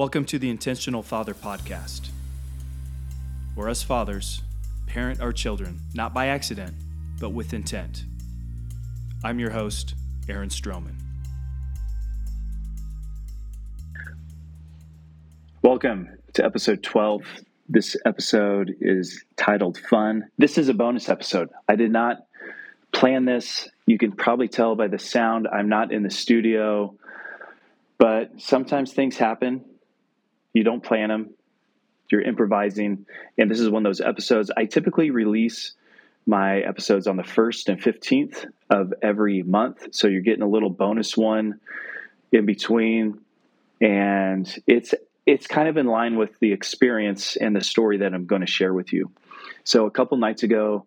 Welcome to the Intentional Father Podcast, where us fathers parent our children not by accident, but with intent. I'm your host, Aaron Stroman. Welcome to episode 12. This episode is titled Fun. This is a bonus episode. I did not plan this. You can probably tell by the sound, I'm not in the studio, but sometimes things happen you don't plan them, you're improvising. And this is one of those episodes. I typically release my episodes on the 1st and 15th of every month. So you're getting a little bonus one in between. And it's it's kind of in line with the experience and the story that I'm going to share with you. So a couple nights ago,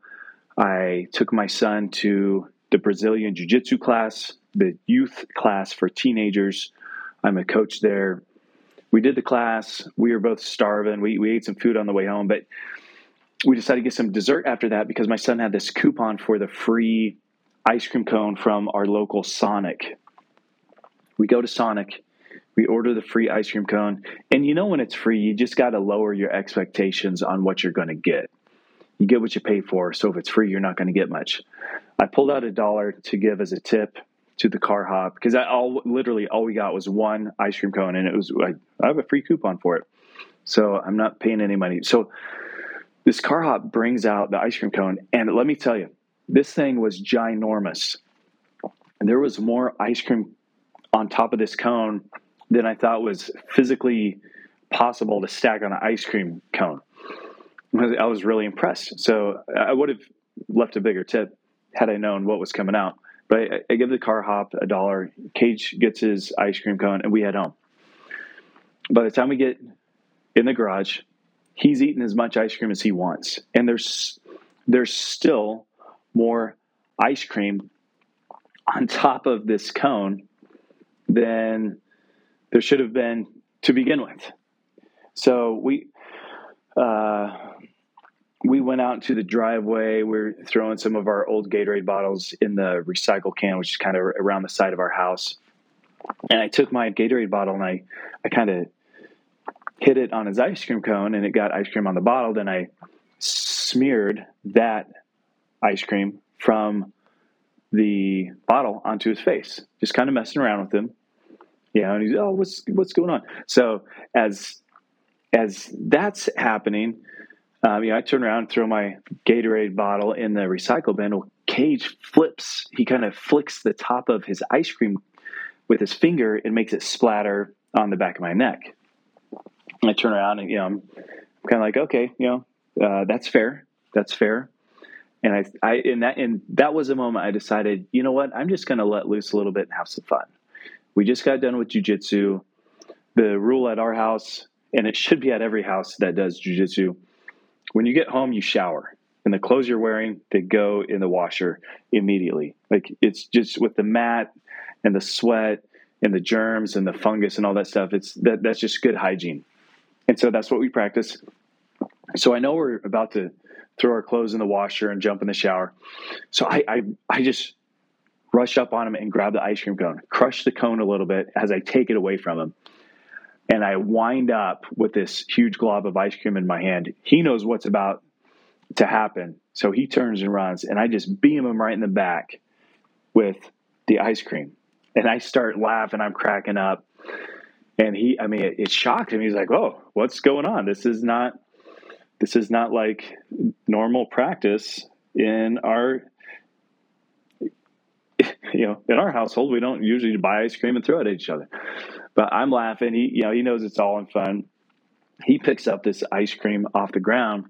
I took my son to the Brazilian Jiu Jitsu class, the youth class for teenagers. I'm a coach there we did the class. We were both starving. We, we ate some food on the way home, but we decided to get some dessert after that because my son had this coupon for the free ice cream cone from our local Sonic. We go to Sonic, we order the free ice cream cone, and you know when it's free, you just got to lower your expectations on what you're going to get. You get what you pay for, so if it's free, you're not going to get much. I pulled out a dollar to give as a tip to the car hop because I all literally all we got was one ice cream cone and it was like I have a free coupon for it. So I'm not paying any money. So this car hop brings out the ice cream cone and let me tell you, this thing was ginormous. There was more ice cream on top of this cone than I thought was physically possible to stack on an ice cream cone. I was really impressed. So I would have left a bigger tip had I known what was coming out. But I, I give the car hop a dollar. Cage gets his ice cream cone, and we head home. By the time we get in the garage, he's eaten as much ice cream as he wants, and there's there's still more ice cream on top of this cone than there should have been to begin with. So we uh, we went out to the driveway. We are throwing some of our old Gatorade bottles in the recycle can, which is kind of around the side of our house. And I took my Gatorade bottle and I, I kind of hit it on his ice cream cone and it got ice cream on the bottle. Then I smeared that ice cream from the bottle onto his face, just kind of messing around with him. Yeah, and he's oh, what's what's going on? So as as that's happening, um, you know, I turn around and throw my Gatorade bottle in the recycle bin. Well, Cage flips. He kind of flicks the top of his ice cream with his finger and makes it splatter on the back of my neck. And I turn around and you know I'm kind of like, okay, you know, uh, that's fair. That's fair. And I, I, in that, and that was a moment I decided, you know what, I'm just going to let loose a little bit and have some fun. We just got done with jujitsu. The rule at our house, and it should be at every house that does jujitsu, when you get home, you shower, and the clothes you're wearing they go in the washer immediately. Like it's just with the mat and the sweat and the germs and the fungus and all that stuff. It's that that's just good hygiene, and so that's what we practice. So I know we're about to throw our clothes in the washer and jump in the shower. So I I, I just rush up on him and grab the ice cream cone, crush the cone a little bit as I take it away from him and I wind up with this huge glob of ice cream in my hand. He knows what's about to happen. So he turns and runs, and I just beam him right in the back with the ice cream. And I start laughing, I'm cracking up. And he, I mean, it, it shocked him. He's like, "Oh, what's going on? This is not, this is not like normal practice in our you know, in our household, we don't usually buy ice cream and throw it at each other. But I'm laughing. He, you know, he knows it's all in fun. He picks up this ice cream off the ground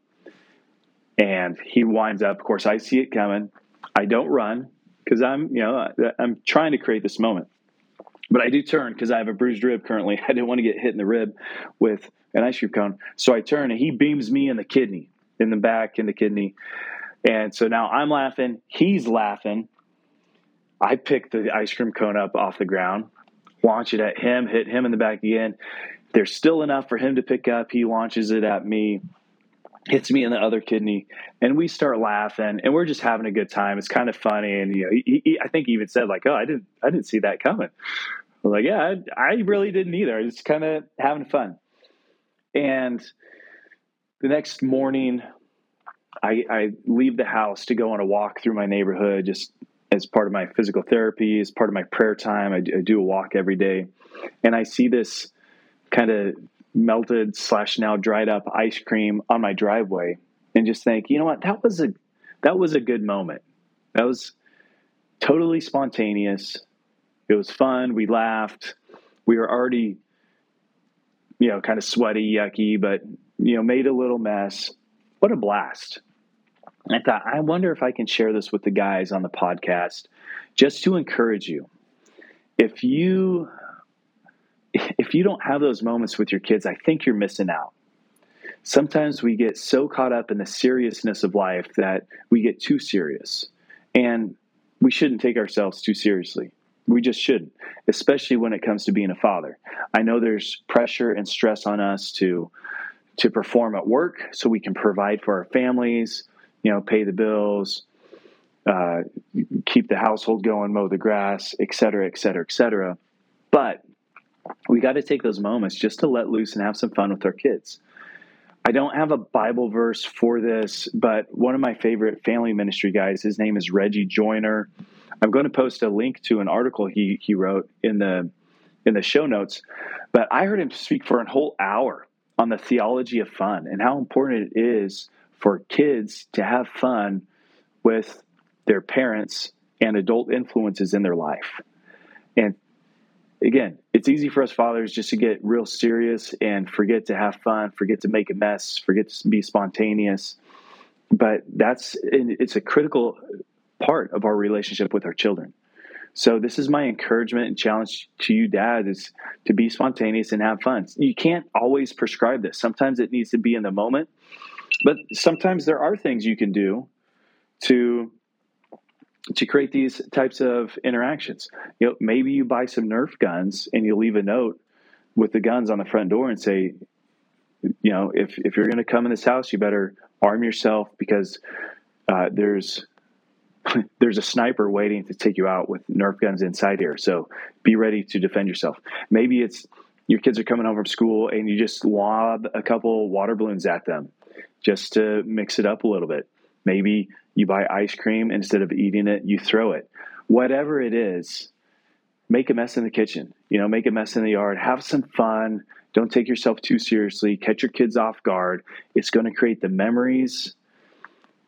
and he winds up. Of course, I see it coming. I don't run because I'm, you know, I'm trying to create this moment. But I do turn because I have a bruised rib currently. I didn't want to get hit in the rib with an ice cream cone. So I turn and he beams me in the kidney, in the back, in the kidney. And so now I'm laughing. He's laughing. I pick the ice cream cone up off the ground, launch it at him, hit him in the back again. There's still enough for him to pick up. He launches it at me, hits me in the other kidney, and we start laughing, and we're just having a good time. It's kind of funny, and you know, he, he, I think he even said like, "Oh, I didn't, I didn't see that coming." was like, yeah, I, I really didn't either. I was kind of having fun. And the next morning, I, I leave the house to go on a walk through my neighborhood just as part of my physical therapy, as part of my prayer time. I, I do a walk every day. And I see this kind of melted slash now dried up ice cream on my driveway and just think, you know what, that was a that was a good moment. That was totally spontaneous. It was fun. We laughed. We were already, you know, kind of sweaty, yucky, but you know, made a little mess. What a blast. I thought, I wonder if I can share this with the guys on the podcast just to encourage you. If you if you don't have those moments with your kids, I think you're missing out. Sometimes we get so caught up in the seriousness of life that we get too serious. And we shouldn't take ourselves too seriously. We just shouldn't, especially when it comes to being a father. I know there's pressure and stress on us to to perform at work so we can provide for our families, you know, pay the bills, uh, keep the household going, mow the grass, et cetera, et cetera, et cetera. But we got to take those moments just to let loose and have some fun with our kids. I don't have a Bible verse for this, but one of my favorite family ministry guys, his name is Reggie Joiner. I'm going to post a link to an article he he wrote in the in the show notes. But I heard him speak for a whole hour on the theology of fun and how important it is for kids to have fun with their parents and adult influences in their life. And again, it's easy for us fathers just to get real serious and forget to have fun, forget to make a mess, forget to be spontaneous. But that's it's a critical part of our relationship with our children. So this is my encouragement and challenge to you, dads is to be spontaneous and have fun. You can't always prescribe this. Sometimes it needs to be in the moment, but sometimes there are things you can do to to create these types of interactions. You know, maybe you buy some Nerf guns and you leave a note with the guns on the front door and say, you know, if if you're going to come in this house, you better arm yourself because uh, there's there's a sniper waiting to take you out with Nerf guns inside here. So be ready to defend yourself. Maybe it's your kids are coming home from school and you just lob a couple water balloons at them just to mix it up a little bit. Maybe you buy ice cream instead of eating it, you throw it. Whatever it is, make a mess in the kitchen. You know, make a mess in the yard. Have some fun. Don't take yourself too seriously. Catch your kids off guard. It's going to create the memories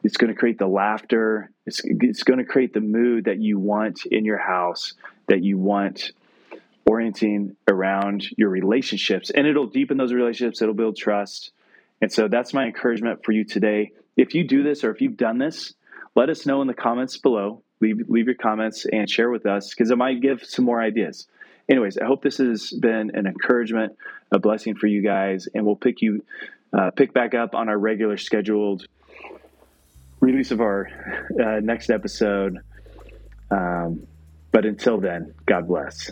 it's going to create the laughter. It's, it's going to create the mood that you want in your house, that you want orienting around your relationships. And it'll deepen those relationships, it'll build trust. And so that's my encouragement for you today. If you do this or if you've done this, let us know in the comments below. Leave, leave your comments and share with us because it might give some more ideas. Anyways, I hope this has been an encouragement, a blessing for you guys, and we'll pick you uh, pick back up on our regular scheduled release of our uh, next episode. Um, but until then, God bless.